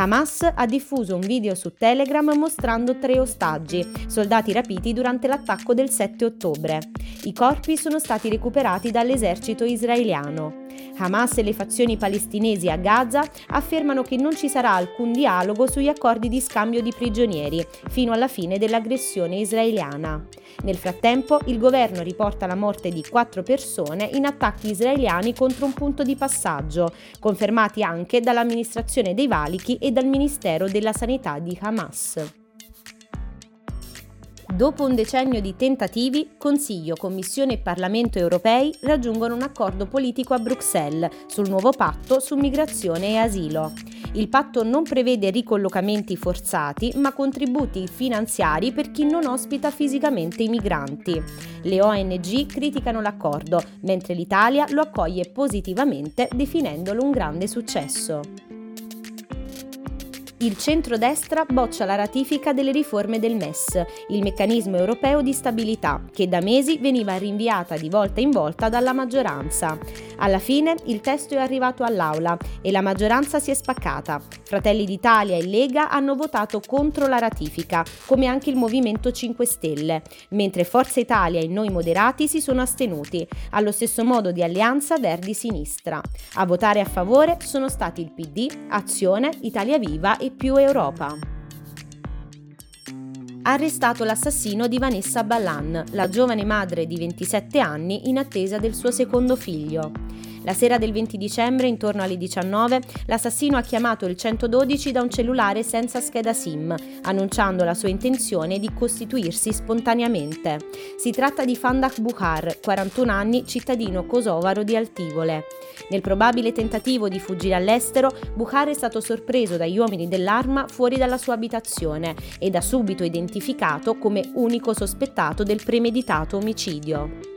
Hamas ha diffuso un video su Telegram mostrando tre ostaggi, soldati rapiti durante l'attacco del 7 ottobre. I corpi sono stati recuperati dall'esercito israeliano. Hamas e le fazioni palestinesi a Gaza affermano che non ci sarà alcun dialogo sugli accordi di scambio di prigionieri fino alla fine dell'aggressione israeliana. Nel frattempo, il governo riporta la morte di quattro persone in attacchi israeliani contro un punto di passaggio, confermati anche dall'amministrazione dei valichi e dal Ministero della Sanità di Hamas. Dopo un decennio di tentativi, Consiglio, Commissione e Parlamento europei raggiungono un accordo politico a Bruxelles sul nuovo patto su migrazione e asilo. Il patto non prevede ricollocamenti forzati, ma contributi finanziari per chi non ospita fisicamente i migranti. Le ONG criticano l'accordo, mentre l'Italia lo accoglie positivamente definendolo un grande successo il centrodestra boccia la ratifica delle riforme del MES, il meccanismo europeo di stabilità, che da mesi veniva rinviata di volta in volta dalla maggioranza. Alla fine il testo è arrivato all'Aula e la maggioranza si è spaccata. Fratelli d'Italia e Lega hanno votato contro la ratifica, come anche il Movimento 5 Stelle, mentre Forza Italia e Noi Moderati si sono astenuti, allo stesso modo di Alleanza Verdi-Sinistra. A votare a favore sono stati il PD, Azione, Italia Viva e Più Europa arrestato l'assassino di Vanessa Ballan, la giovane madre di 27 anni in attesa del suo secondo figlio. La sera del 20 dicembre, intorno alle 19, l'assassino ha chiamato il 112 da un cellulare senza scheda SIM, annunciando la sua intenzione di costituirsi spontaneamente. Si tratta di Fandak Bukhar, 41 anni, cittadino kosovaro di Altivole. Nel probabile tentativo di fuggire all'estero, Bukhar è stato sorpreso dagli uomini dell'arma fuori dalla sua abitazione e da subito identificato come unico sospettato del premeditato omicidio.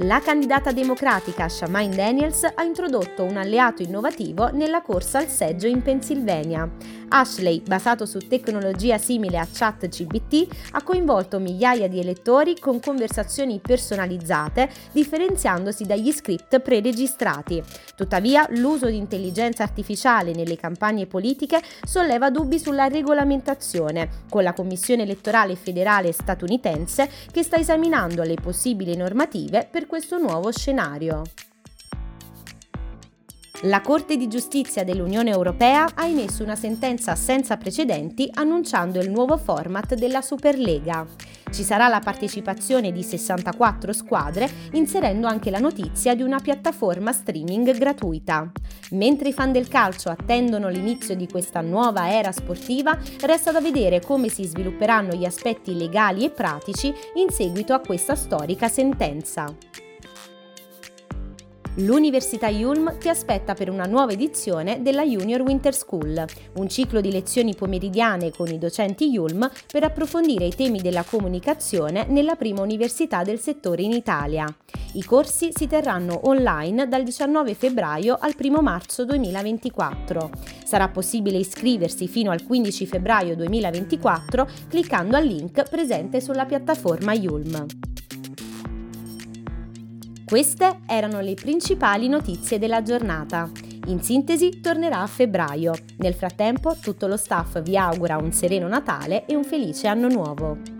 La candidata democratica Shamaine Daniels ha introdotto un alleato innovativo nella corsa al seggio in Pennsylvania. Ashley, basato su tecnologia simile a ChatGPT, ha coinvolto migliaia di elettori con conversazioni personalizzate, differenziandosi dagli script preregistrati. Tuttavia, l'uso di intelligenza artificiale nelle campagne politiche solleva dubbi sulla regolamentazione, con la Commissione elettorale federale statunitense che sta esaminando le possibili normative per questo nuovo scenario. La Corte di giustizia dell'Unione Europea ha emesso una sentenza senza precedenti annunciando il nuovo format della Superlega. Ci sarà la partecipazione di 64 squadre, inserendo anche la notizia di una piattaforma streaming gratuita. Mentre i fan del calcio attendono l'inizio di questa nuova era sportiva, resta da vedere come si svilupperanno gli aspetti legali e pratici in seguito a questa storica sentenza. L'Università Yulm ti aspetta per una nuova edizione della Junior Winter School, un ciclo di lezioni pomeridiane con i docenti Yulm per approfondire i temi della comunicazione nella prima università del settore in Italia. I corsi si terranno online dal 19 febbraio al 1 marzo 2024. Sarà possibile iscriversi fino al 15 febbraio 2024 cliccando al link presente sulla piattaforma Yulm. Queste erano le principali notizie della giornata. In sintesi tornerà a febbraio. Nel frattempo tutto lo staff vi augura un sereno Natale e un felice anno nuovo.